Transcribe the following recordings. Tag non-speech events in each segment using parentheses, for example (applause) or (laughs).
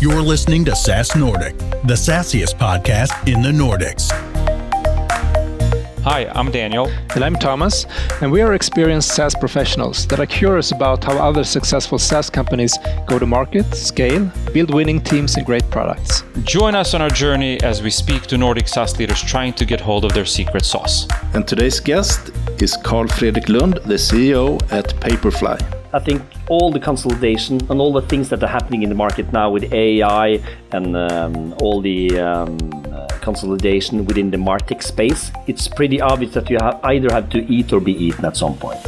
You're listening to SaaS Nordic, the sassiest podcast in the Nordics. Hi, I'm Daniel. And I'm Thomas, and we are experienced SaaS professionals that are curious about how other successful SaaS companies go to market, scale, build winning teams, and great products. Join us on our journey as we speak to Nordic SaaS leaders trying to get hold of their secret sauce. And today's guest is Karl-Fredrik Lund, the CEO at Papirfly. I think all the consolidation and all the things that are happening in the market now with AI and um, all the um, uh, consolidation within the martech space, it's pretty obvious that you have either have to eat or be eaten at some point.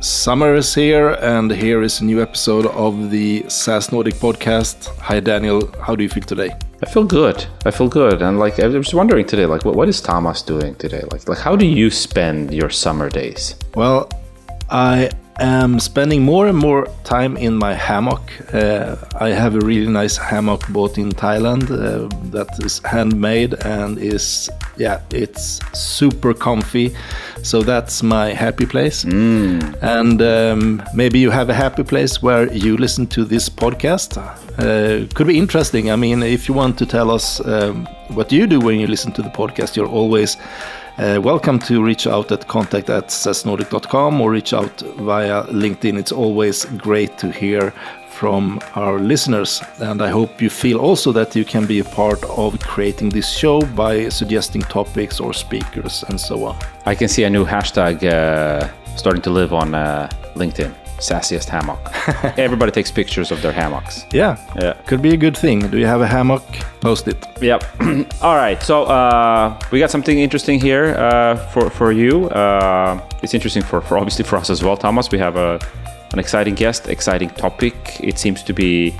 Summer is here, and here is a new episode of the SaaS Nordic podcast. Hi, Daniel. How do you feel today? I feel good. I feel good, and like I was wondering today, like what, what is Thomas doing today? Like like how do you spend your summer days? Well, I am spending more and more time in my hammock. Uh, I have a really nice hammock bought in Thailand uh, that is handmade and is yeah, it's super comfy. So that's my happy place. Mm. And um, maybe you have a happy place where you listen to this podcast. Uh, could be interesting. I mean, if you want to tell us um, what you do when you listen to the podcast, you're always uh, welcome to reach out at contact at saasnordic.com or reach out via LinkedIn. It's always great to hear from our listeners. And I hope you feel also that you can be a part of creating this show by suggesting topics or speakers and so on. I can see a new hashtag uh, starting to live on uh, LinkedIn. Sassiest hammock. (laughs) Everybody takes pictures of their hammocks. Yeah, Yeah. could be a good thing. Do you have a hammock? Post it. Yep. (clears throat) All right. So uh, we got something interesting here uh, for for you. Uh, it's interesting for, for obviously for us as well, Thomas. We have a an exciting guest, exciting topic. It seems to be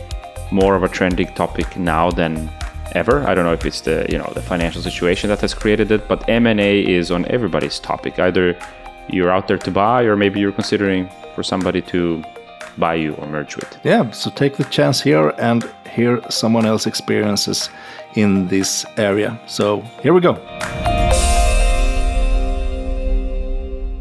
more of a trending topic now than ever. I don't know if it's the you know the financial situation that has created it, but M and A is on everybody's topic. Either you're out there to buy, or maybe you're considering for somebody to buy you or merge with. Yeah, so take the chance here and hear someone else experiences in this area. So here we go.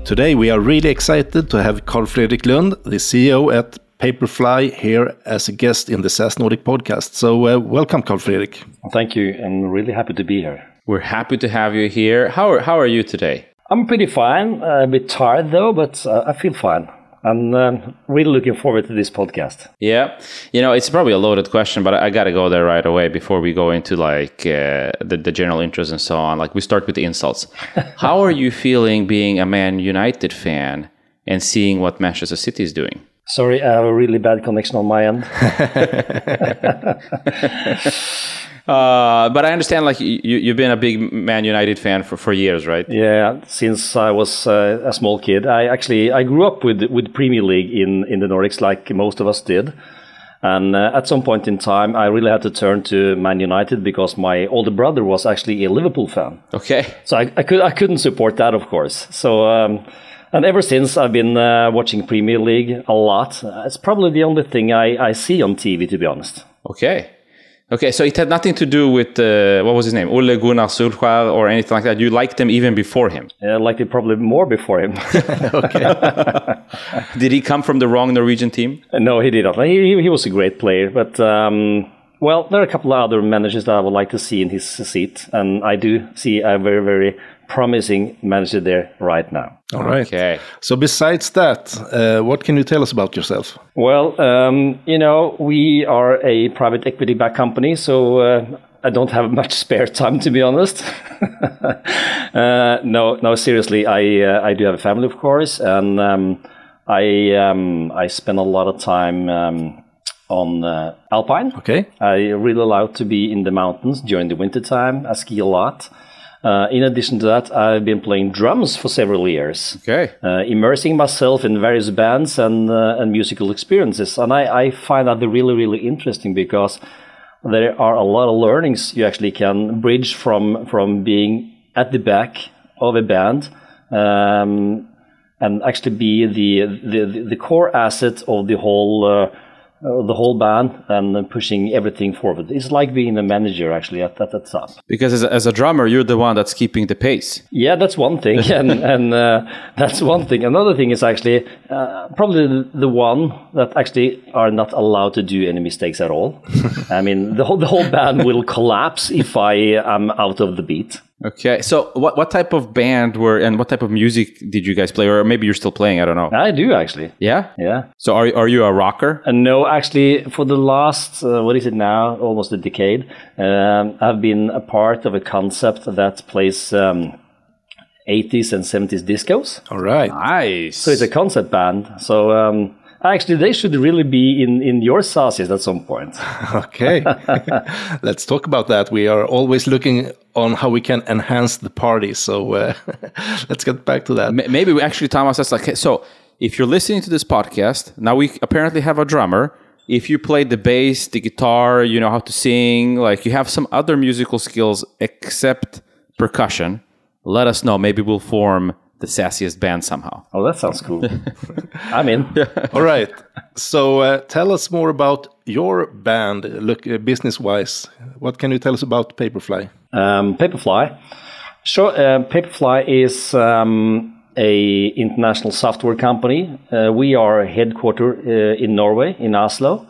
Today we are really excited to have Karl-Fredrik Lund, the CEO at Papirfly, here as a guest in the SaaS Nordic podcast. So uh, welcome, Carl Fredrik. Thank you. I'm really happy to be here. We're happy to have you here. How are, how are you today? I'm pretty fine. a bit tired though, but uh, I feel fine. I'm um, really looking forward to this podcast. Yeah, you know, it's probably a loaded question, but I, I got to go there right away before we go into like uh, the, the general interest and so on. Like, we start with the insults. (laughs) How are you feeling being a Man United fan and seeing what Manchester City is doing? Sorry, I have a really bad connection on my end. (laughs) (laughs) Uh, but I understand, like, you, you've been a big Man United fan for, for years, right? Yeah, since I was uh, a small kid, I actually I grew up with with Premier League in in the Nordics, like most of us did. And uh, at some point in time, I really had to turn to Man United because my older brother was actually a Liverpool fan. Okay. So I, I could I couldn't support that, of course. So um, and ever since I've been uh, watching Premier League a lot. It's probably the only thing I, I see on TV, to be honest. Okay. Okay, so it had nothing to do with uh, what was his name, Ole Gunnar Solskjaer or anything like that. You liked him even before him. Uh, liked him probably more before him. (laughs) Okay. (laughs) Did he come from the wrong Norwegian team? no, he didn't. He, he was a great player, but um, well, there are a couple of other managers that I would like to see in his seat, and I do see a very very promising manager there right now. All right. Okay. So besides that, uh, what can you tell us about yourself? Well, um, you know, we are a private equity backed company, so uh, I don't have (laughs) much spare time, to be honest. (laughs) uh, no, no, seriously, I uh, I do have a family, of course, and um, I um, I spend a lot of time. Um, on uh, Alpine. Okay. I really love to be in the mountains during the winter time. I ski a lot. Uh, in addition to that, I've been playing drums for several years, Okay. uh, immersing myself in various bands and uh, and musical experiences, and I, I find that really really interesting because there are a lot of learnings you actually can bridge from from being at the back of a band. Um, and actually be the, the the core asset of the whole uh, the whole band and uh, pushing everything forward. It's like being a manager actually at, at the top. Because as a, as a drummer, you're the one that's keeping the pace. Yeah, that's one thing, (laughs) and and uh, that's one thing. Another thing is actually uh, probably the, the one that actually are not allowed to do any mistakes at all. (laughs) I mean, the whole the whole band will collapse if I am out of the beat. Okay, so what what type of band were and what type of music did you guys play, or maybe you're still playing? I don't know. I do actually. Yeah, Yeah. So are are you a rocker? And no, actually, for the last, uh, what is it now, almost a decade, um, I've been a part of a concept that plays um, 80s and 70s discos. All right. Nice. So it's a concept band. So um, actually, they should really be in, in your sauces at some point. (laughs) Okay. (laughs) Let's talk about that. We are always looking on how we can enhance the party. So uh, (laughs) let's get back to that. Maybe we actually Thomas that's like so if you're listening to this podcast now we apparently have a drummer if you play the bass the guitar you know how to sing like you have some other musical skills except percussion let us know maybe we'll form the sassiest band somehow Oh, that sounds cool. (laughs) I'm in. (laughs) All right. So uh, tell us more about your band, look uh, business wise. What can you tell us about Papirfly? Um, Papirfly. Sure, uh, Papirfly is um, a international software company. Uh, we are headquartered uh, in Norway, in Oslo,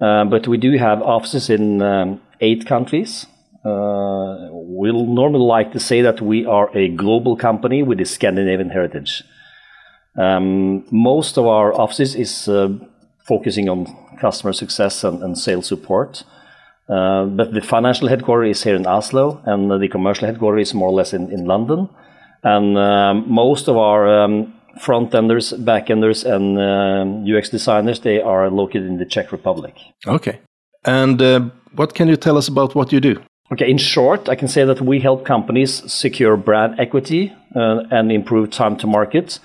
uh, but we do have offices in um, eight countries. Uh, we'll normally like to say that we are a global company with a Scandinavian heritage. Um, most of our offices is uh, focusing on customer success and, and sales support. Uh, but the financial headquarters is here in Oslo, and the commercial headquarters is more or less in, in London. And um, most of our um, front enders, back enders, and um, UX designers they are located in the Czech Republic. Okay. And uh, what can you tell us about what you do? Okay, in short, I can say that we help companies secure brand equity uh, and improve time to market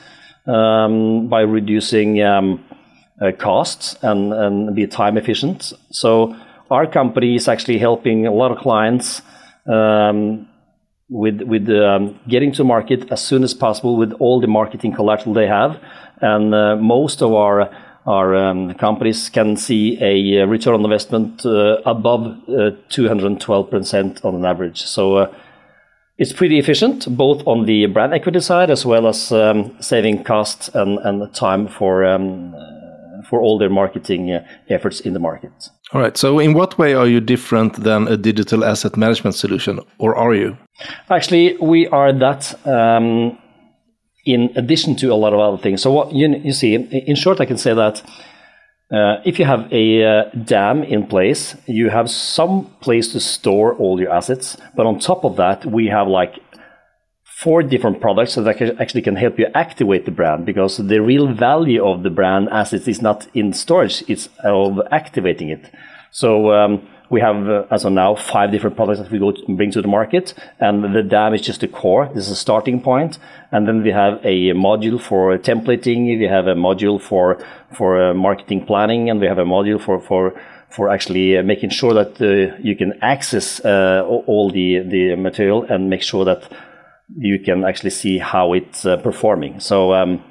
um, by reducing um, uh, costs and, and be time efficient. So our company is actually helping a lot of clients um, with with um, getting to market as soon as possible with all the marketing collateral they have, and uh, most of our our um, companies can see a uh, return on investment uh, above uh, 212% on an average. So uh, it's pretty efficient, both on the brand equity side as well as um, saving costs and, and time for um, uh, for all their marketing uh, efforts in the market. All right. So, in what way are you different than a digital asset management solution, or are you? Actually, we are that um, in addition to a lot of other things. So, what you, you see, in short, I can say that uh, if you have a uh, dam in place, you have some place to store all your assets. But on top of that, we have like four different products that actually can help you activate the brand because the real value of the brand assets is not in storage, it's of activating it. So um, we have, uh, as of now, five different products that we go to bring to the market, and the DAM is just the core. This is a starting point, and then we have a module for templating. We have a module for for uh, marketing planning, and we have a module for for for actually uh, making sure that uh, you can access uh, all- the the material and make sure that you can actually see how it's uh, performing. So um,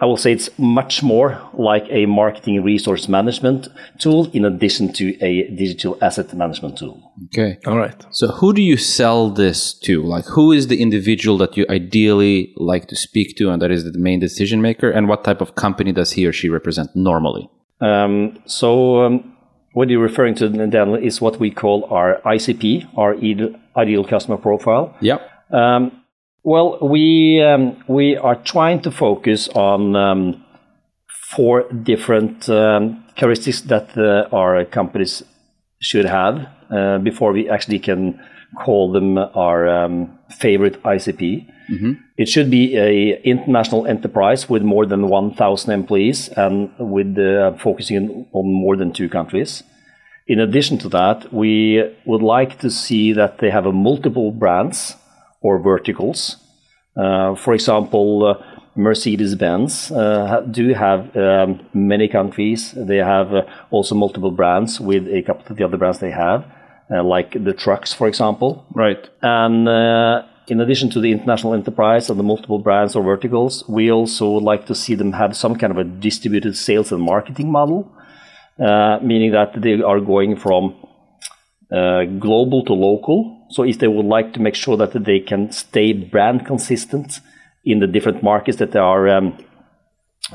I will say it's much more like a marketing resource management tool in addition to a digital asset management tool. Okay. All right. So who do you sell this to? Like who is the individual that you ideally like to speak to and that is the main decision maker and what type of company does he or she represent normally? Um, so um, what you're referring to, Daniel, is what we call our ICP, our ideal customer profile. Yep. Um, well, we um, we are trying to focus on um, four different um, characteristics that uh, our companies should have uh, before we actually can call them our um, favorite ICP. It should be a international enterprise with more than 1,000 employees and with uh, focusing on more than two countries. In addition to that, we would like to see that they have a multiple brands or verticals. Uh, for example, uh, Mercedes-Benz uh, do have um, many countries. They have uh, also multiple brands with a couple of the other brands they have, like the trucks, for example. Right. And uh, in addition to the international enterprise and the multiple brands or verticals, we also would like to see them have some kind of a distributed sales and marketing model. uh, meaning that they are going from uh, global to local. So if they would like to make sure that they can stay brand consistent in the different markets that they are um,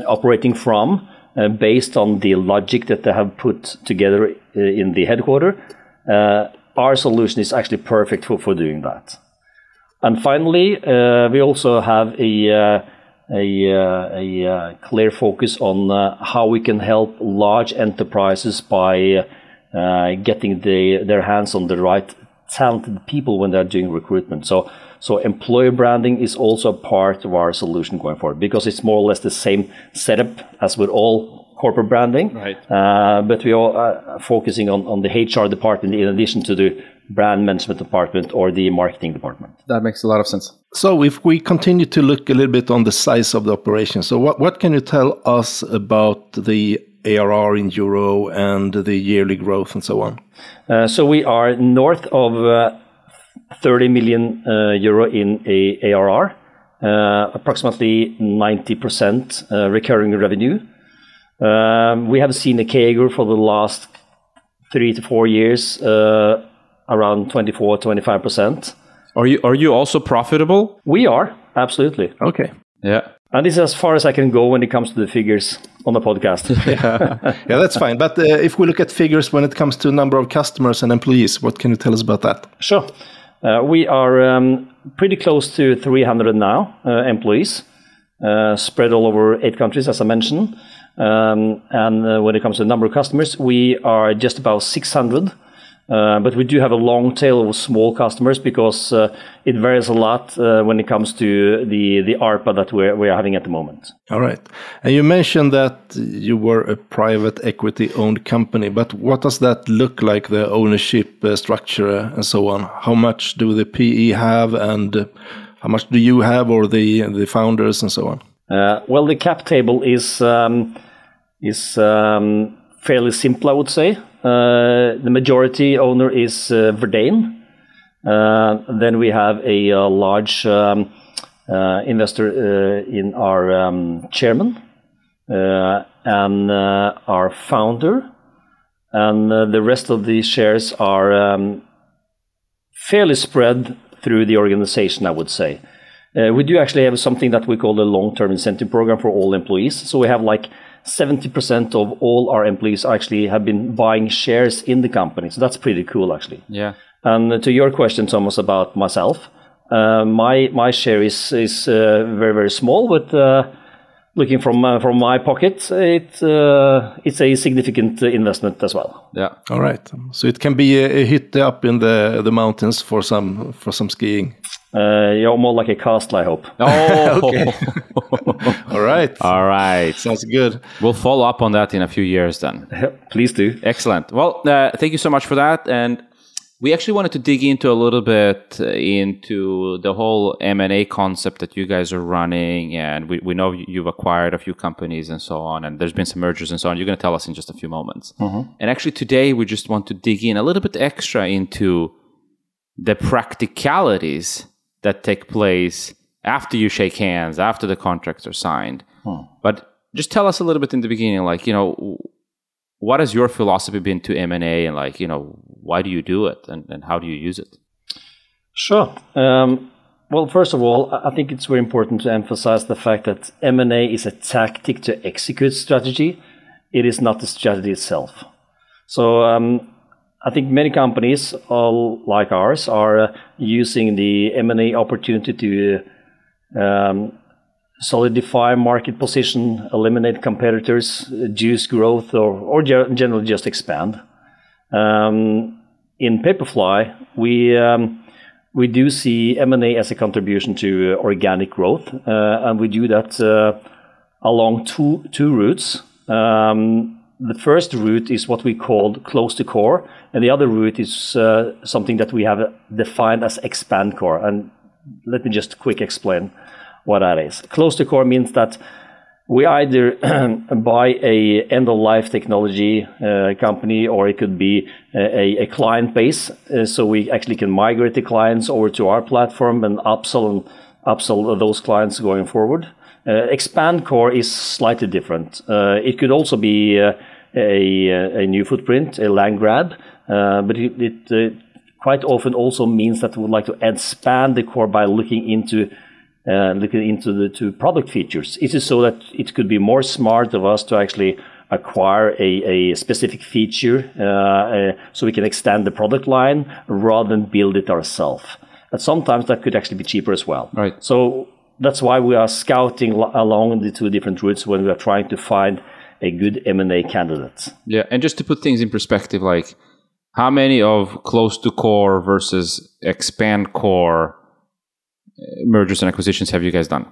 operating from, uh, based on the logic that they have put together uh, in the headquarter, uh, our solution is actually perfect for, for doing that. And finally, uh, we also have a uh, a, uh, a clear focus on how we can help large enterprises by getting the, their hands on the right talented people when they're doing recruitment. So, so employer branding is also a part of our solution going forward because it's more or less the same setup as with all corporate branding. Right. Uh, but we are uh, focusing on, on the HR department in addition to the brand management department or the marketing department. That makes a lot of sense. So, if we continue to look a little bit on the size of the operation, so what, what can you tell us about the ARR in euro and the yearly growth and so on? Uh, so, we are north of uh, 30 million uh, euro in a ARR, uh, approximately 90% uh, recurring revenue. Um, we have seen a CAGR for the last three to four years around 24 25%. Are you are you also profitable? We are, absolutely. Okay. Yeah. And this is as far as I can go when it comes to the figures on the podcast. (laughs) yeah. yeah, that's fine. But uh, if we look at figures when it comes to number of customers and employees, what can you tell us about that? Sure. Uh, we are um, pretty close to 300 now, uh, employees, uh, spread all over eight countries, as I mentioned. Um, and uh, when it comes to the number of customers, we are just about 600 uh, but we do have a long tail of small customers because uh, it varies a lot uh, when it comes to the the ARPA that we're we're having at the moment. All right, and you mentioned that you were a private equity owned company, but what does that look like? The ownership uh, structure and so on. How much do the PE have, and uh, how much do you have, or the the founders and so on? well, the cap table is um, is um, fairly simple, I would say. Uh, the majority owner is uh, Verdane. Uh, then we have a large um, investor in our um, chairman and our founder. And the rest of the shares are um, fairly spread through the organization, I would say. We do actually have something that we call the long-term incentive program for all employees. So we have, like, 70% of all our employees actually have been buying shares in the company. So that's pretty cool, actually. Yeah. And to your question, Thomas, about myself, uh, my my share is is uh, very very small, but uh, looking from uh, from my pocket, it uh, it's a significant investment as well. Yeah. All right. So it can be a, a hit up in the the mountains for some for some skiing. Uh, you're more like a castle, I hope. (laughs) Oh, okay. (laughs) All right. All right. Sounds good. We'll follow up on that in a few years then. (laughs) Please do. Excellent. Well, uh, thank you so much for that. And we actually wanted to dig into a little bit uh, into the whole M&A concept that you guys are running. And we, we know you've acquired a few companies and so on. And there's been some mergers and so on. You're going to tell us in just a few moments. Mm-hmm. And actually today we just want to dig in a little bit extra into the practicalities that take place after you shake hands, after the contracts are signed. Hmm. But just tell us a little bit in the beginning, like, you know, what has your philosophy been to M&A and like, you know, why do you do it and, and how do you use it? Sure. Um, well, first of all, I think it's very important to emphasize the fact that M&A is a tactic to execute strategy. It is not the strategy itself. So um, I think many companies, like ours, are uh, using the M&A opportunity to um, solidify market position, eliminate competitors, juice growth, or, or generally just expand. Um, in Papirfly, we um, we do see M&A as a contribution to organic growth, uh, and we do that uh, along two two routes. Um, the first route is what we call close to core, and the other route is uh, something that we have defined as expand core. And let me just quick explain what that is. Close to core means that we either (clears throat) buy a end of life technology uh, company or it could be a, a client base uh, so we actually can migrate the clients over to our platform and upsell and upsell those clients going forward expand core is slightly different uh, it could also be uh, a, a new footprint, a land grab, uh, but it, it uh, quite often also means that we would like to expand the core by looking into uh, looking into the two product features. It is so that it could be more smart of us to actually acquire a, a specific feature uh, uh, so we can extend the product line rather than build it ourselves? And sometimes that could actually be cheaper as well. Right. So that's why we are scouting along the two different routes when we are trying to find a good M&A candidate. Yeah, and just to put things in perspective, like how many of close to core versus expand core mergers and acquisitions have you guys done?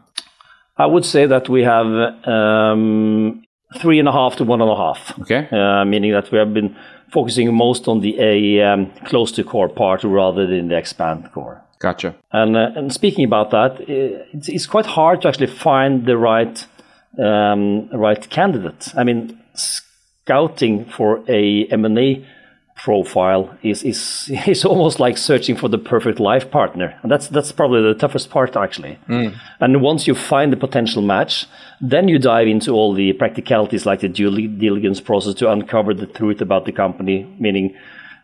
I would say that we have um, three and a half to one and a half. Okay. Uh, meaning that we have been focusing most on the a um, close to core part rather than the expand core. Gotcha. And, uh, and speaking about that, it's, it's, quite hard to actually find the right um, right candidate. I mean, scouting for a M&A profile is, is (laughs) is almost like searching for the perfect life partner and that's that's probably the toughest part actually mm. and once you find the potential match then you dive into all the practicalities like the due diligence process to uncover the truth about the company meaning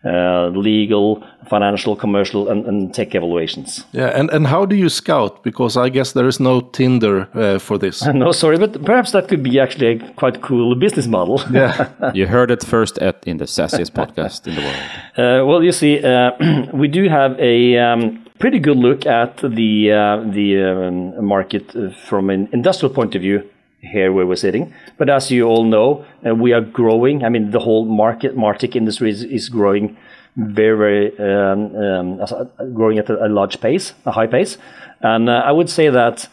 uh, legal, financial, commercial, and, and, tech evaluations. Yeah, and, and how do you scout? Because I guess there is no Tinder uh, for this. (laughs) no, sorry, but perhaps that could be actually a quite cool business model. Yeah, (laughs) you heard it first at in the sassiest podcast in the world. (laughs) Uh, well, you see, uh, (clears throat) we do have a um, pretty good look at the uh, the um, market uh, from an industrial point of view here where we're sitting. But as you all know, uh, we are growing. I mean, the whole market, Martech industry is, is growing very, very, um, um, uh, growing at a, a, large pace, a high pace. And uh, I would say that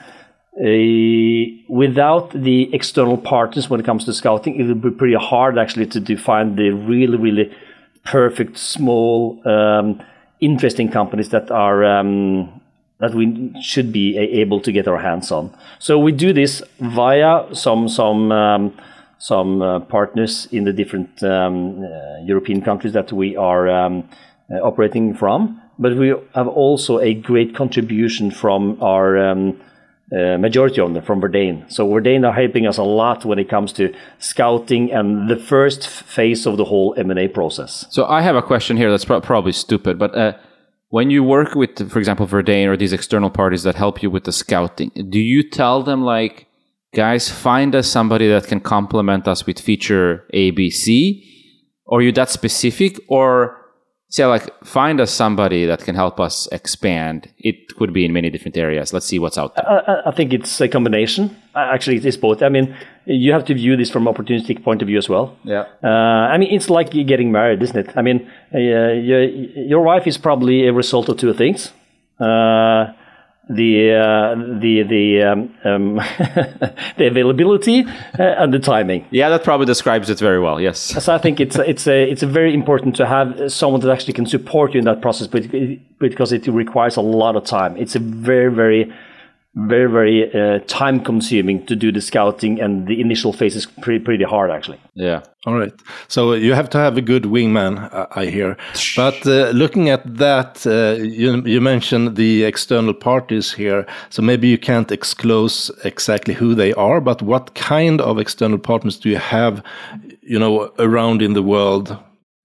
uh, without the external partners when it comes to scouting, it will be pretty hard actually to define the really, really perfect, small, um, interesting companies that are um, that we should be able to get our hands on. So we do this via some some um, some uh, partners in the different um, uh, European countries that we are um, uh, operating from, but we have also a great contribution from our um, uh, majority owner from Verdane. So Verdane are helping us a lot when it comes to scouting and the first phase of the whole M&A process. So I have a question here that's pro- probably stupid, but uh, when you work with, for example, Verdane or these external parties that help you with the scouting, do you tell them like, guys, find us somebody that can complement us with feature ABC? Or are you that specific? Or say like find us somebody that can help us expand. It could be in many different areas. Let's see what's out there. I, I think it's a combination. Actually it is both. I mean you have to view this from opportunistic point of view as well. Yeah. Uh, i mean it's like getting married isn't it? I mean uh, your, your wife is probably a result of two things. Uh, the uh, the the um, um, (laughs) the availability uh, and the timing. Yeah, that probably describes it very well. Yes. So I think it's it's a, it's a very important to have someone that actually can support you in that process, but because it requires a lot of time. It's a very very very very uh, time consuming to do the scouting and the initial phase is pretty pretty hard actually. Yeah. All right. So you have to have a good wingman i hear. But uh, looking at that uh, you, you mentioned the external parties here. So maybe you can't disclose exactly who they are but what kind of external partners do you have you know around in the world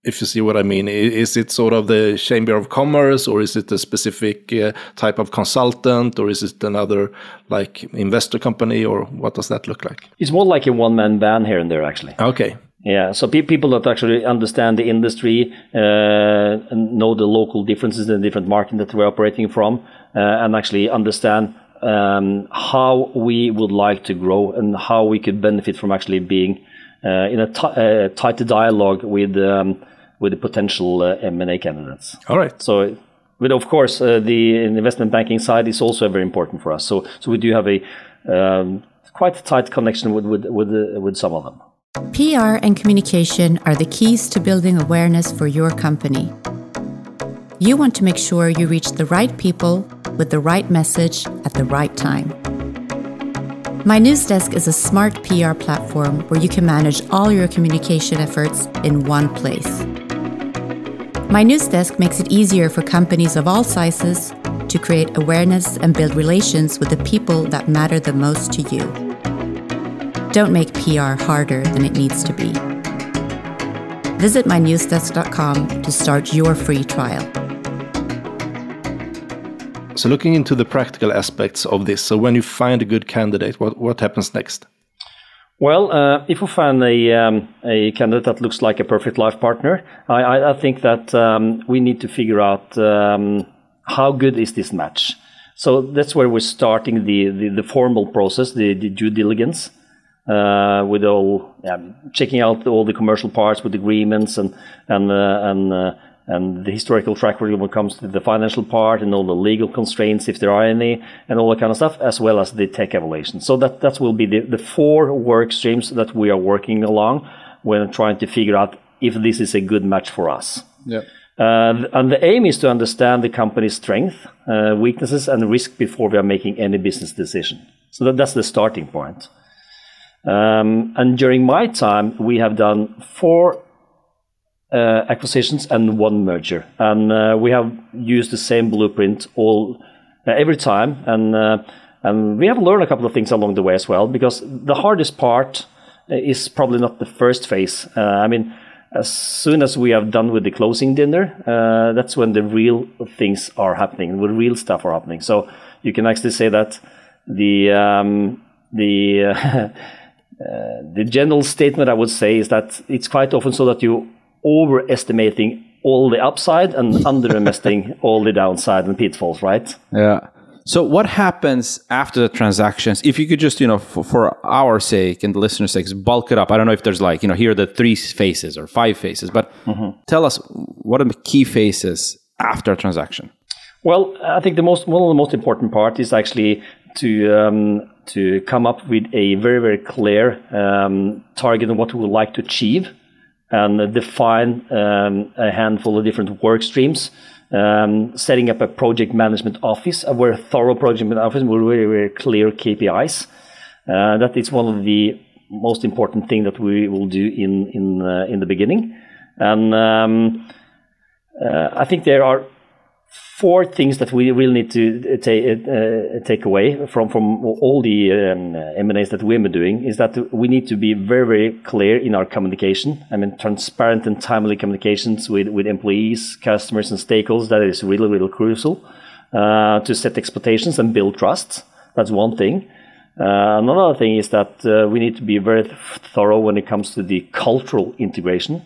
if you see what I mean. Is it sort of the Chamber of Commerce, or is it a specific uh, type of consultant, or is it another like investor company, or what does that look like? It's more like a one man band here and there, actually. Okay. Yeah, so pe people that actually understand the industry uh, and know the local differences in the different markets that we're operating from, uh, and actually understand um, how we would like to grow and how we could benefit from actually being in a uh, tighter dialogue with um, with the potential uh, M&A candidates. All right. So, but of course, uh, the investment banking side is also very important for us. So, so we do have a um, quite a tight connection with with with, uh, with some of them. PR and communication are the keys to building awareness for your company. You want to make sure you reach the right people with the right message at the right time. My News Desk is a smart PR platform where you can manage all your communication efforts in one place. My News Desk makes it easier for companies of all sizes to create awareness and build relations with the people that matter the most to you. Don't make PR harder than it needs to be. Visit mynewsdesk.com to start your free trial. So, looking into the practical aspects of this, so when you find a good candidate, what, what happens next? Well, uh, if we find a, um, a candidate that looks like a perfect life partner, I, I, I think that um, we need to figure out um, how good is this match. So that's where we're starting the, the, the formal process, the, the due diligence, uh, with all checking out all the commercial parts with agreements and and uh, and uh, and the historical track record when it comes to the financial part and all the legal constraints, if there are any, and all that kind of stuff, as well as the tech evaluation. So that that will be the, the four work streams that we are working along when trying to figure out if this is a good match for us. Yeah. Uh, and the aim is to understand the company's strength, uh, weaknesses, and risk before we are making any business decision. So that, that's the starting point. Um, and during my time, we have done four acquisitions and one merger, and uh, we have used the same blueprint all uh, every time, and uh, and we have learned a couple of things along the way as well. Because the hardest part is probably not the first phase. I mean as soon as we have done with the closing dinner, uh, that's when the real things are happening, the real stuff are happening. So you can actually say that the um, the uh, (laughs) uh, the general statement I would say is that it's quite often so that you overestimating all the upside and underestimating (laughs) all the downside and pitfalls, right? Yeah. So what happens after the transactions? If you could just, you know, for, for, our sake and the listeners' sake, bulk it up. I don't know if there's like, you know, here are the three phases or five phases, but mm-hmm. tell us what are the key phases after a transaction? Well, I think the most one of the most important part is actually to um, to come up with a very very clear um, target on what we would like to achieve, and define um, a handful of different work streams um, setting up a project management office, a very thorough project management office with very, clear KPIs. Uh, that is one of the most important thing that we will do in in uh, in the beginning, and um, uh, I think there are four things that we really need to take uh, take away from from all the um, M&As that we've been doing is that we need to be very very clear in our communication. I mean, transparent and timely communications with with employees, customers, and stakeholders. That is really really crucial uh, to set expectations and build trust. That's one thing. Uh, another thing is that uh, we need to be very thorough when it comes to the cultural integration.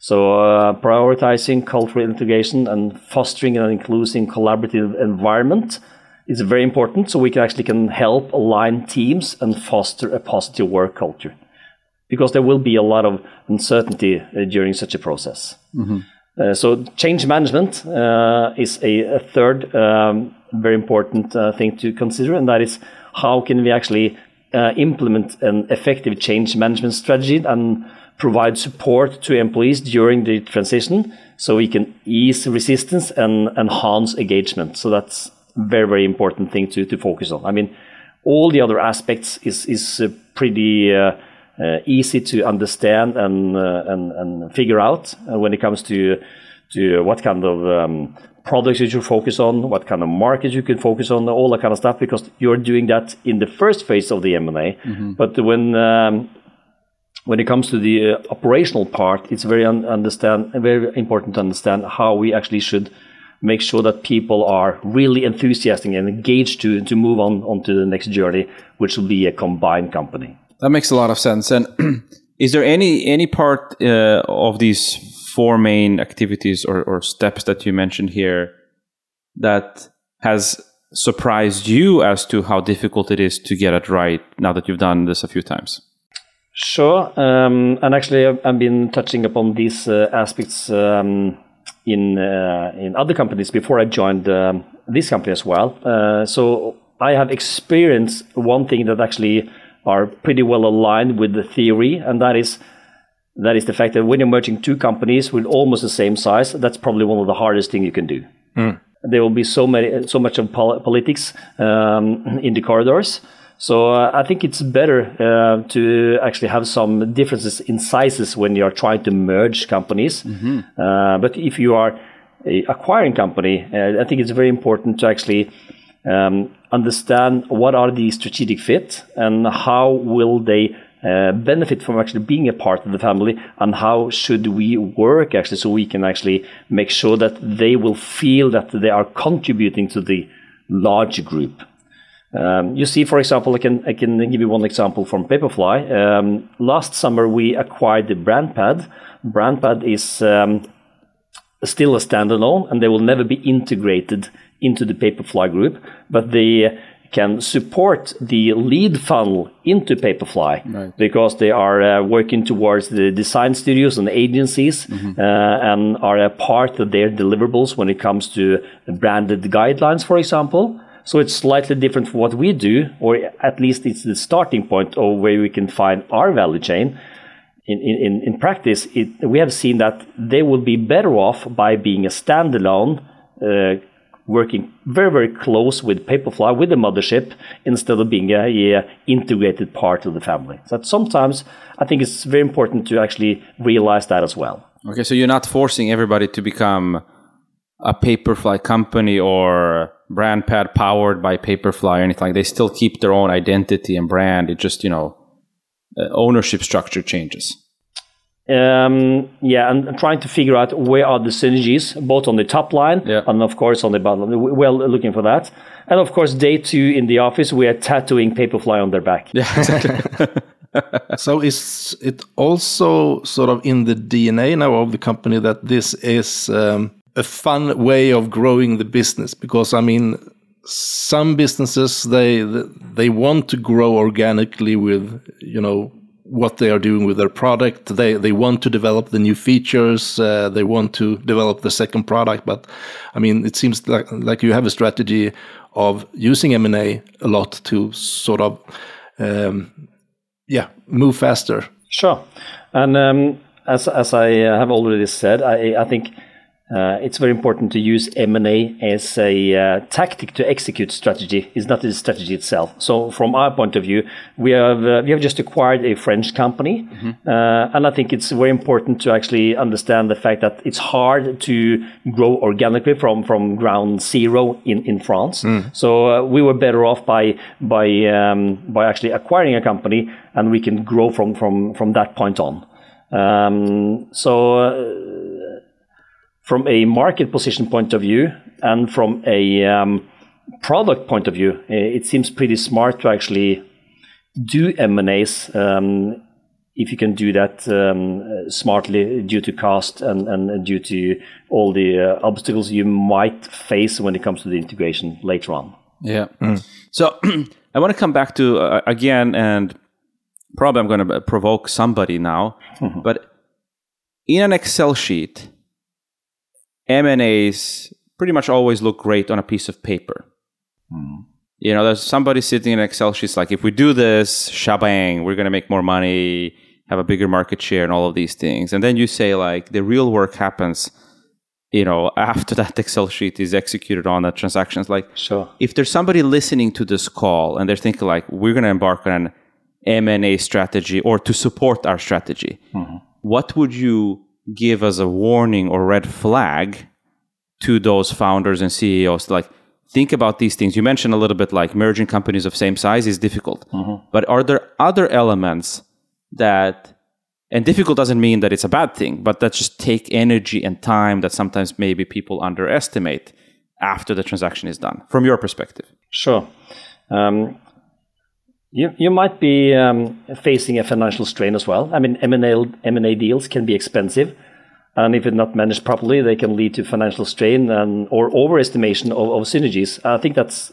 So uh, prioritizing cultural integration and fostering an inclusive collaborative environment is very important so we can actually can help align teams and foster a positive work culture because there will be a lot of uncertainty uh, during such a process. Mm-hmm. Uh, so change management uh, is a, a third um, very important uh, thing to consider and that is how can we actually uh, implement an effective change management strategy and provide support to employees during the transition so we can ease resistance and enhance engagement. So that's very, very important thing to, to focus on. I mean, all the other aspects is, is uh, pretty uh, uh, easy to understand and, uh, and, and figure out uh, when it comes to, to what kind of um, products you should focus on, what kind of markets you can focus on, all that kind of stuff, because you're doing that in the first phase of the M&A. Mm-hmm. But when um, when it comes to the uh, operational part, it's very un- understand very important to understand how we actually should make sure that people are really enthusiastic and engaged to to move on onto the next journey, which will be a combined company. That makes a lot of sense. And (clears throat) is there any any part uh, of these four main activities or, or steps that you mentioned here that has surprised you as to how difficult it is to get it right now that you've done this a few times? Sure, um, and actually, I've been touching upon these uh, aspects um, in uh, in other companies before I joined um, this company as well. Uh, so I have experienced one thing that actually are pretty well aligned with the theory, and that is that is the fact that when you're merging two companies with almost the same size, that's probably one of the hardest things you can do. Mm. There will be so many, so much of pol- politics um, in the corridors so uh, I think it's better uh, to actually have some differences in sizes when you are trying to merge companies. Mm-hmm. Uh, but if you are a acquiring company, uh, I think it's very important to actually um, understand what are the strategic fit and how will they uh, benefit from actually being a part of the family and how should we work actually so we can actually make sure that they will feel that they are contributing to the large group. Um, you see, for example, I can I can give you one example from Papirfly. Um, last summer, we acquired the BrandPad. BrandPad is um, still a standalone, and they will never be integrated into the Papirfly group, but they can support the lead funnel into Papirfly right. because they are uh, working towards the design studios and agencies mm-hmm. uh, and are a part of their deliverables when it comes to branded guidelines, for example. So it's slightly different from what we do, or at least it's the starting point of where we can find our value chain. In, in, in practice, it, we have seen that they will be better off by being a standalone uh, working very, very close with Papirfly, with the mothership, instead of being a, a, integrated part of the family. So sometimes I think it's very important to actually realize that as well. Okay, so you're not forcing everybody to become a Papirfly company or BrandPad powered by Papirfly or anything. They still keep their own identity and brand. It just you know, uh, ownership structure changes. Um, yeah, and, trying to figure out where are the synergies, both on the top line yeah. and of course on the bottom. Well, looking for that, and of course, day two in the office, we are tattooing Papirfly on their back. Yeah, exactly. (laughs) so is it also sort of in the DNA now of the company that this is um, a fun way of growing the business? Because I mean, some businesses they they want to grow organically with you know what they are doing with their product. They they want to develop the new features. Uh, they want to develop the second product. But I mean, it seems like like you have a strategy of using M and A a lot to sort of um, yeah move faster. Sure, and um, as as I have already said, I I think it's very important to use M&A as a uh, tactic to execute strategy. It's not the strategy itself. So from our point of view, we have uh, we have just acquired a French company, mm-hmm. Uh, and I think it's very important to actually understand the fact that it's hard to grow organically from from ground zero in in France. Mm. So uh, we were better off by by um, by actually acquiring a company, and we can grow from from from that point on. Um, so uh, from a market position point of view and from a um, product point of view, eh, it seems pretty smart to actually do M&As um, if you can do that um, smartly due to cost and, and due to all the uh, obstacles you might face when it comes to the integration later on. Yeah. Mm. So (clears throat) I want to come back to uh, again, and probably I'm going to provoke somebody now, mm-hmm. (laughs) but in an Excel sheet, M&As pretty much always look great on a piece of paper. Mm. You know, there's somebody sitting in Excel sheets like, if we do this, shabang, we're going to make more money, have a bigger market share, and all of these things. And then you say, like, the real work happens, you know, (laughs) after that Excel sheet is executed on the transactions. Like, sure. if there's somebody listening to this call and they're thinking, like, we're going to embark on an M&A strategy or to support our strategy, mm-hmm. what would you give as a warning or red flag to those founders and CEOs? Like, think about these things. You mentioned a little bit like merging companies of same size is difficult, mm-hmm. but are there other elements that and difficult doesn't mean that it's a bad thing, but that just take energy and time that sometimes maybe people underestimate after the transaction is done, from your perspective. Sure. Um, you, you might be um, facing a financial strain as well. I mean, M&A, M&A deals can be expensive, and if it's not managed properly, they can lead to financial strain and or overestimation of, of synergies. I think that's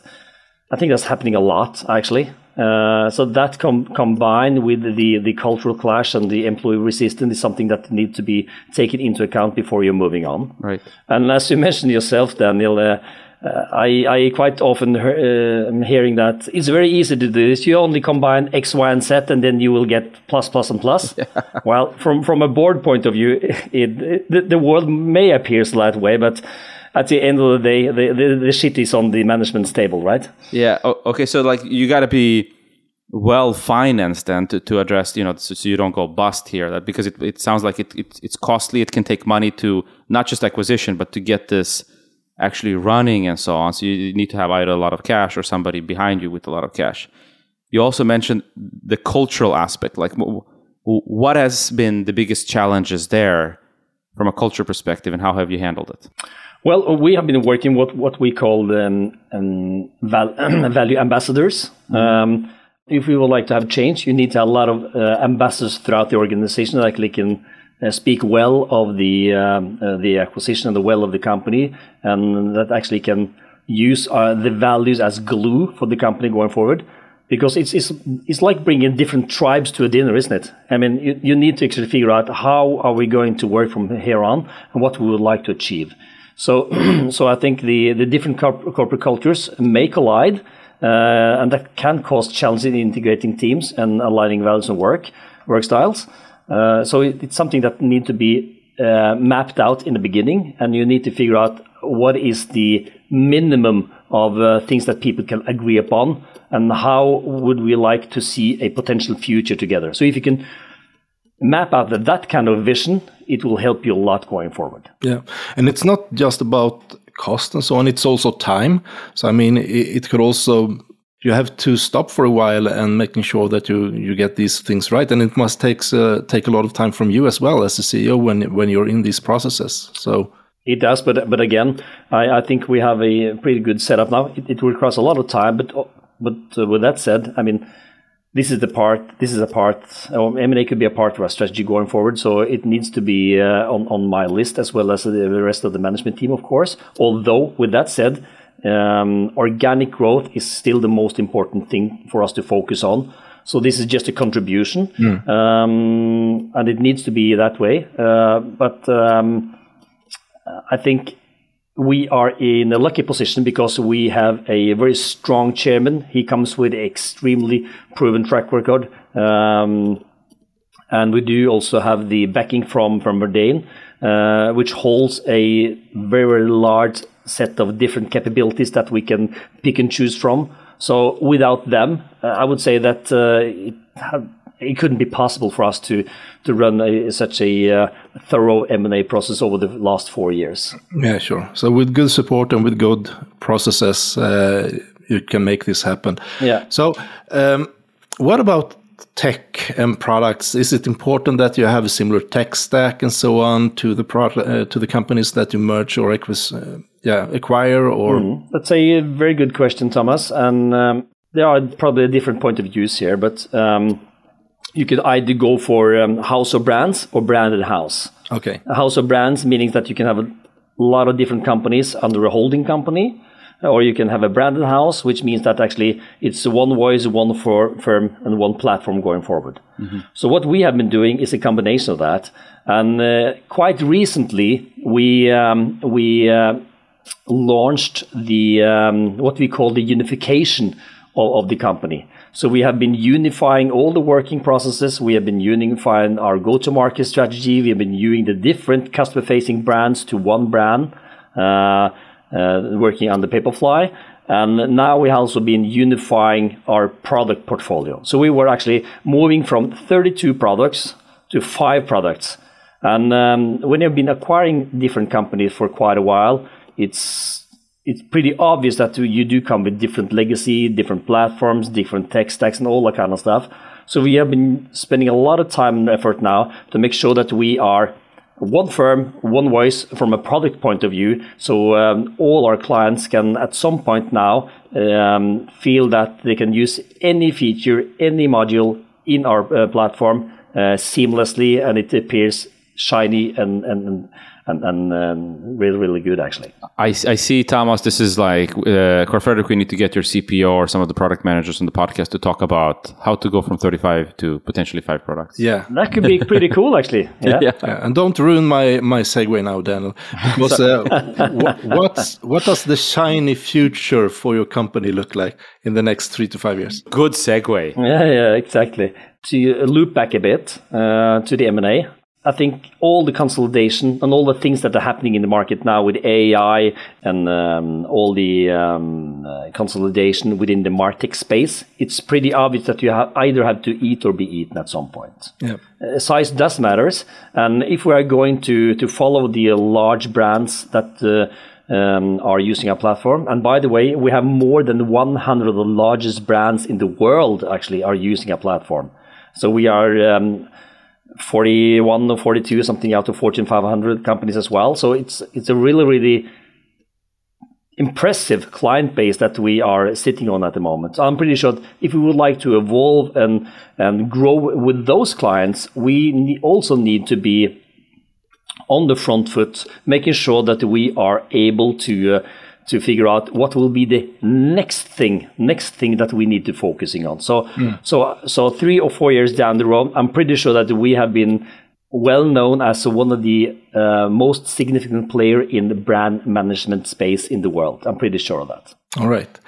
I think that's happening a lot actually. Uh, so that com- combined with the the cultural clash and the employee resistance is something that needs to be taken into account before you're moving on. Right. And as you mentioned yourself, Daniel. Uh, uh, I, I quite often uh, am hearing that it's very easy to do this. You only combine X, Y, and Z, and then you will get plus, plus, and plus. (laughs) Yeah. Well, from from a board point of view, it, (laughs) it, the, the world may appear that way, but at the end of the day, the, the, the shit is on the management's table, right? Yeah. Okay. So like you got to be well financed then to, to address you know so, so, you don't go bust here that because it, it sounds like it, it it's costly it can take money to not just acquisition but to get this actually running and so on. So you need to have either a lot of cash or somebody behind you with a lot of cash. you also mentioned the cultural aspect. Like, what has been the biggest challenges there from a culture perspective, and how have you handled it? Well, we have been working what what we call um, um, val- (clears throat) value ambassadors. Mm-hmm. Um, if we would like to have change, you need to have a lot of uh, ambassadors throughout the organization that actually can uh, speak well of the um, uh, the acquisition and the well of the company, and that actually can use uh, the values as glue for the company going forward because it's, it's, it's like bringing different tribes to a dinner, isn't it? I mean, you, you need to actually figure out how are we going to work from here on and what we would like to achieve. So, (clears throat) so I think the, the different corp- corporate cultures may collide, uh, and that can cause challenges in integrating teams and aligning values and work, work styles. Uh, so it, it's something that need to be uh, mapped out in the beginning, and you need to figure out what is the minimum of uh, things that people can agree upon and how would we like to see a potential future together. So if you can map out that, that kind of vision, it will help you a lot going forward. Yeah, and it's not just about cost and so on; it's also time. So I mean, it, it could also you have to stop for a while and making sure that you you get these things right, and it must takes uh, take a lot of time from you as well as the CEO when when you're in these processes. So. It does, but but again, I, I think we have a pretty good setup now. It, it will a lot of time, but but uh, with that said, I mean, this is the part. This is a part. Or M&A could be a part of our strategy going forward. So it needs to be uh, on on my list as well as the rest of the management team, of course. Although with that said, um, organic growth is still the most important thing for us to focus on. So this is just a contribution, mm. um, and it needs to be that way. Uh, but um, I think we are in a lucky position because we have a very strong chairman. He comes with extremely proven track record. Um, and we do also have the backing from, from Verdane, uh, which holds a very, very large set of different capabilities that we can pick and choose from. So without them, uh, I would say that uh, it had it couldn't be possible for us to to run a, such a uh, thorough M&A process over the last four years. Yeah, sure. So with good support and with good processes, uh, you can make this happen. Yeah. So um, what about tech and products? Is it important that you have a similar tech stack and so on to the product uh, to the companies that you merge or uh, yeah, acquire or? Mm, that's a very good question, Thomas. And um, there are probably a different point of views here, but um, you could either go for um, house of brands or branded house. Okay. A house of brands meaning that you can have a lot of different companies under a holding company, or you can have a branded house, which means that actually it's one voice, one for, firm, and one platform going forward. Mm-hmm. So what we have been doing is a combination of that, and uh, quite recently we um, we uh, launched the um, what we call the unification of, of the company. So we have been unifying all the working processes. We have been unifying our go-to-market strategy. We have been using the different customer-facing brands to one brand, uh, uh, working on the Papirfly. And now we have also been unifying our product portfolio. So we were actually moving from 32 products to five products. And um, when you've been acquiring different companies for quite a while, it's it's pretty obvious that you do come with different legacy, different platforms, different tech stacks, and all that kind of stuff. So we have been spending a lot of time and effort now to make sure that we are one firm, one voice from a product point of view. So um, all our clients can, at some point now, um, feel that they can use any feature, any module in our uh, platform uh, seamlessly, and it appears shiny and, and and, and um, really, really good actually. I, I see, Thomas. This is like uh, Frederick. We need to get your CPO or some of the product managers on the podcast to talk about how to go from 35 to potentially five products. Yeah, that could be (laughs) pretty cool actually. Yeah. yeah. yeah. and don't ruin my my segue now, Daniel, because (laughs) uh, what, what's what does the shiny future for your company look like in the next three to five years? Good segue. Yeah, yeah, exactly. To loop back a bit uh, to the M and A, I think all the consolidation and all the things that are happening in the market now with AI and um, all the um, uh, consolidation within the Martech space, it's pretty obvious that you have either have to eat or be eaten at some point. Yeah. Uh, size does matters, and if we are going to to follow the large brands that uh, um, are using our platform. And by the way, we have more than 100 of the largest brands in the world actually are using our platform. So we are um, 41 or 42 something out of Fortune 500 companies as well. So it's it's a really really impressive client base that we are sitting on at the moment. So I'm pretty sure if we would like to evolve and and grow with those clients, we also need to be on the front foot, making sure that we are able to uh, to figure out what will be the next thing, next thing that we need to focusing on. So, mm. so, so three or four years down the road, I'm pretty sure that we have been well known as one of the uh, most significant player in the brand management space in the world. I'm pretty sure of that. All right,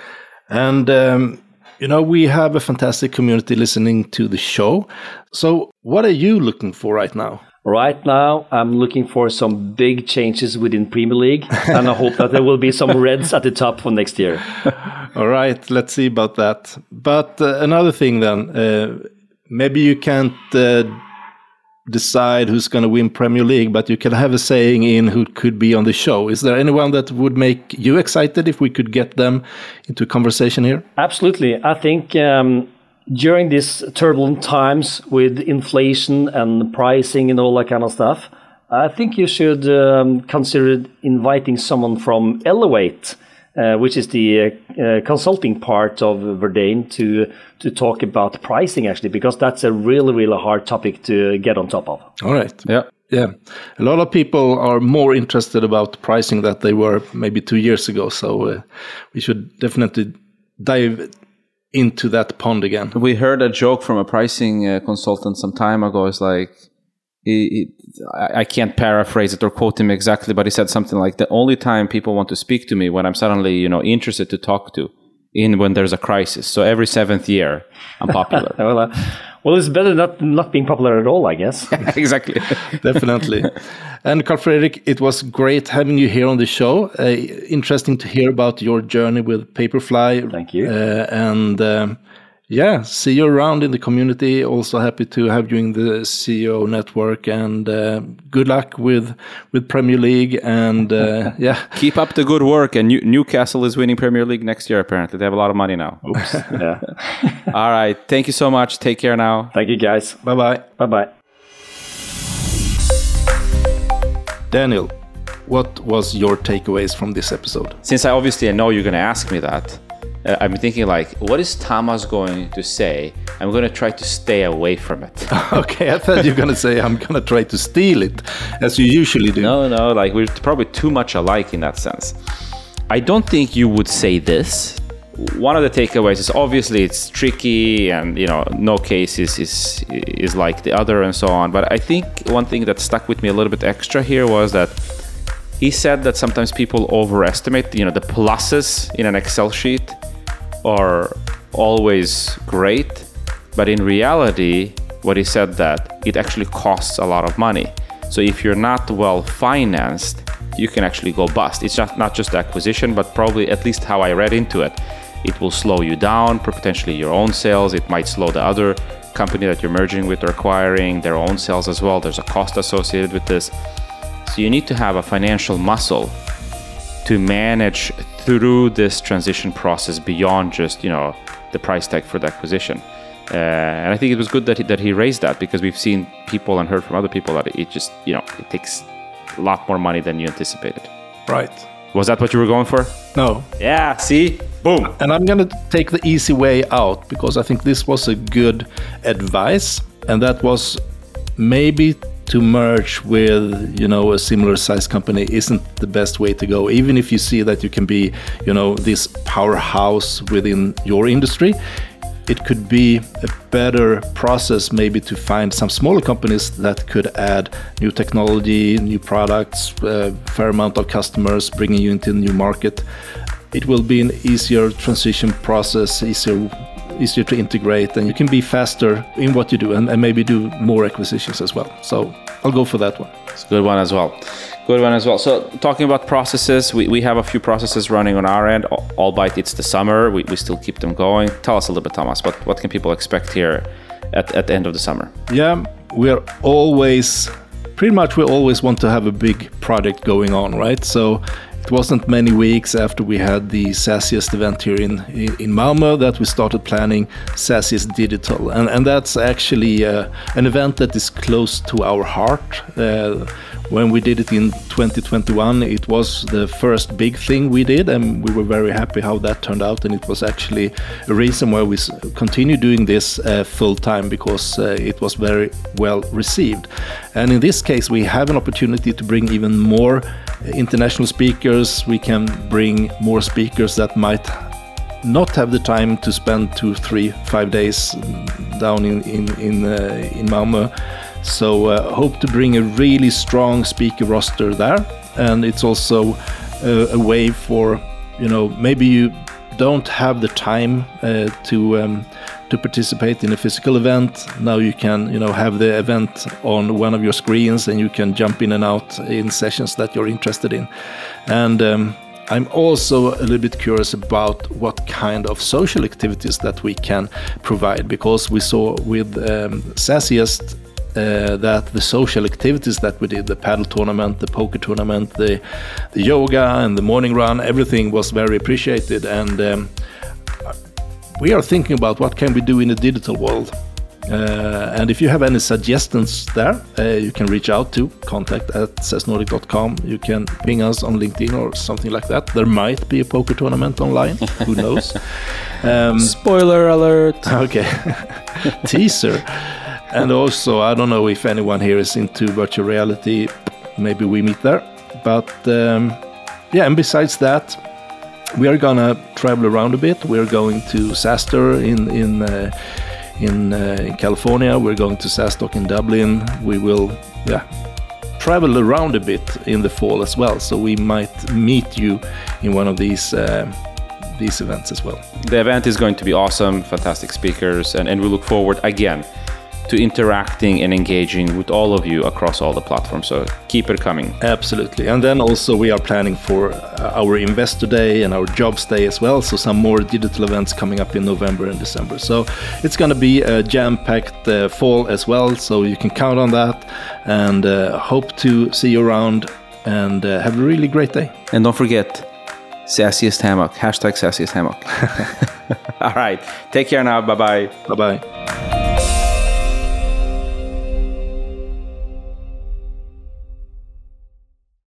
and. Um, you know, we have a fantastic community listening to the show. So, what are you looking for right now? Right now, I'm looking for some big changes within Premier League, and I hope that there will be some Reds at the top for next year. (laughs) All right, let's see about that. But uh, another thing, then, uh, maybe you can't uh, decide who's going to win Premier League, but you can have a saying in who could be on the show. Is there anyone that would make you excited if we could get them into conversation here? Absolutely. I think. Um, during these turbulent times with inflation and pricing and all that kind of stuff, I think you should um, consider inviting someone from Elevate, uh, which is the uh, uh, consulting part of Verdane, to to talk about pricing actually, because that's a really really hard topic to get on top of. All right. Yeah. Yeah, a lot of people are more interested about pricing that they were maybe two years ago. So uh, we should definitely dive into that pond again. We heard a joke from a pricing uh, consultant some time ago. It's like, he, he, I can't paraphrase it or quote him exactly, but he said something like, "The only time people want to speak to me when I'm suddenly, you know, interested to talk to, in when there's a crisis. So every seventh year, I'm popular." (laughs) well, uh, well, it's better not not being popular at all, I guess. (laughs) exactly. (laughs) Definitely. And Karl-Fredrik, it was great having you here on the show. Uh, interesting to hear about your journey with Papirfly. Thank you. Uh, and um, yeah, see you around in the community. Also happy to have you in the CEO network, and uh, good luck with with Premier League. And uh, (laughs) yeah, keep up the good work. And New Newcastle is winning Premier League next year. Apparently, they have a lot of money now. Oops. (laughs) yeah. (laughs) All right. Thank you so much. Take care now. Thank you, guys. Bye bye. Bye bye. Daniel, what was your takeaways from this episode? Since I obviously I know you're going to ask me that uh, I'm thinking like, what is Thomas going to say? I'm going to try to stay away from it. (laughs) okay, I thought you were going to say I'm going to try to steal it, as you usually do. No, no, like we're probably too much alike in that sense. I don't think you would say this. One of the takeaways is obviously it's tricky, and you know, no case is is is like the other, and so on. But I think one thing that stuck with me a little bit extra here was that he said that sometimes people overestimate, you know, the pluses in an Excel sheet are always great, but in reality, what he said that it actually costs a lot of money. So if you're not well financed, you can actually go bust. It's just not just acquisition, but probably at least how I read into it. It will slow you down, potentially your own sales. It might slow the other company that you're merging with or acquiring their own sales as well. There's a cost associated with this. So you need to have a financial muscle to manage through this transition process beyond just you know the price tag for the acquisition. Uh, and I think it was good that he, that he raised that because we've seen people and heard from other people that it just you know it takes a lot more money than you anticipated. Right. Was that what you were going for? No. Yeah. See. Boom. And I'm gonna take the easy way out because I think this was a good advice, and that was maybe to merge with you know a similar size company isn't the best way to go. Even if you see that you can be you know this powerhouse within your industry it could be a better process maybe to find some smaller companies that could add new technology new products a uh, fair amount of customers bringing you into a new market. It will be an easier transition process easier easier to integrate and you can be faster in what you do and, and maybe do more acquisitions as well. So I'll go for that one. It's a good one as well. Good one as well. So talking about processes, we, we have a few processes running on our end, albeit it's the summer. We, we still keep them going. Tell us a little bit, Thomas, what, what can people expect here at, at the end of the summer? Yeah, we are always, pretty much we always want to have a big project going on, right? So it wasn't many weeks after we had the SaaSiest event here in in Malmö that we started planning SaaSiest Digital, and and that's actually uh, an event that is close to our heart. Uh, when we did it in 2021, it was the first big thing we did, and we were very happy how that turned out. And it was actually a reason why we continue doing this uh, full time because uh, it was very well received. And in this case, we have an opportunity to bring even more international speakers. We can bring more speakers that might not have the time to spend two, three, five days down in in in, uh, in Malmö. So uh, hope to bring a really strong speaker roster there, and it's also a, a way for you know maybe you don't have the time uh, to um, to participate in a physical event. Now you can you know have the event on one of your screens, and you can jump in and out in sessions that you're interested in, and. Um, I'm also a little bit curious about what kind of social activities that we can provide because we saw with um, SaaSiest uh, that the social activities that we did the paddle tournament the poker tournament the, the yoga and the morning run everything was very appreciated and um, we are thinking about what can we do in the digital world uh, and if you have any suggestions there, uh, you can reach out to contact at sasnordic.com. You can ping us on LinkedIn or something like that. There might be a poker tournament online. Who knows? (laughs) Um, Spoiler alert. (laughs) Okay. (laughs) Teaser and also, I don't know if anyone here is into virtual reality. Maybe we meet there. But um, yeah, and besides that, we are gonna travel around a bit. We're going to SaaStr in in uh, in, uh, in California. We're going to SaaStock in Dublin. We will yeah travel around a bit in the fall as well. So we might meet you in one of these. Uh, these events as well. The event is going to be awesome, fantastic speakers, and, and we look forward again to interacting and engaging with all of you across all the platforms. So keep it coming. Absolutely. And then also we are planning for uh, our Investor Day and our Jobs Day as well. So some more digital events coming up in November and December. So it's going to be a jam-packed uh, fall as well. So you can count on that and uh, hope to see you around and uh, have a really great day. And don't forget, sassiest hammock, hashtag sassiest hammock. (laughs) all right. Take care now. Bye bye. Bye bye.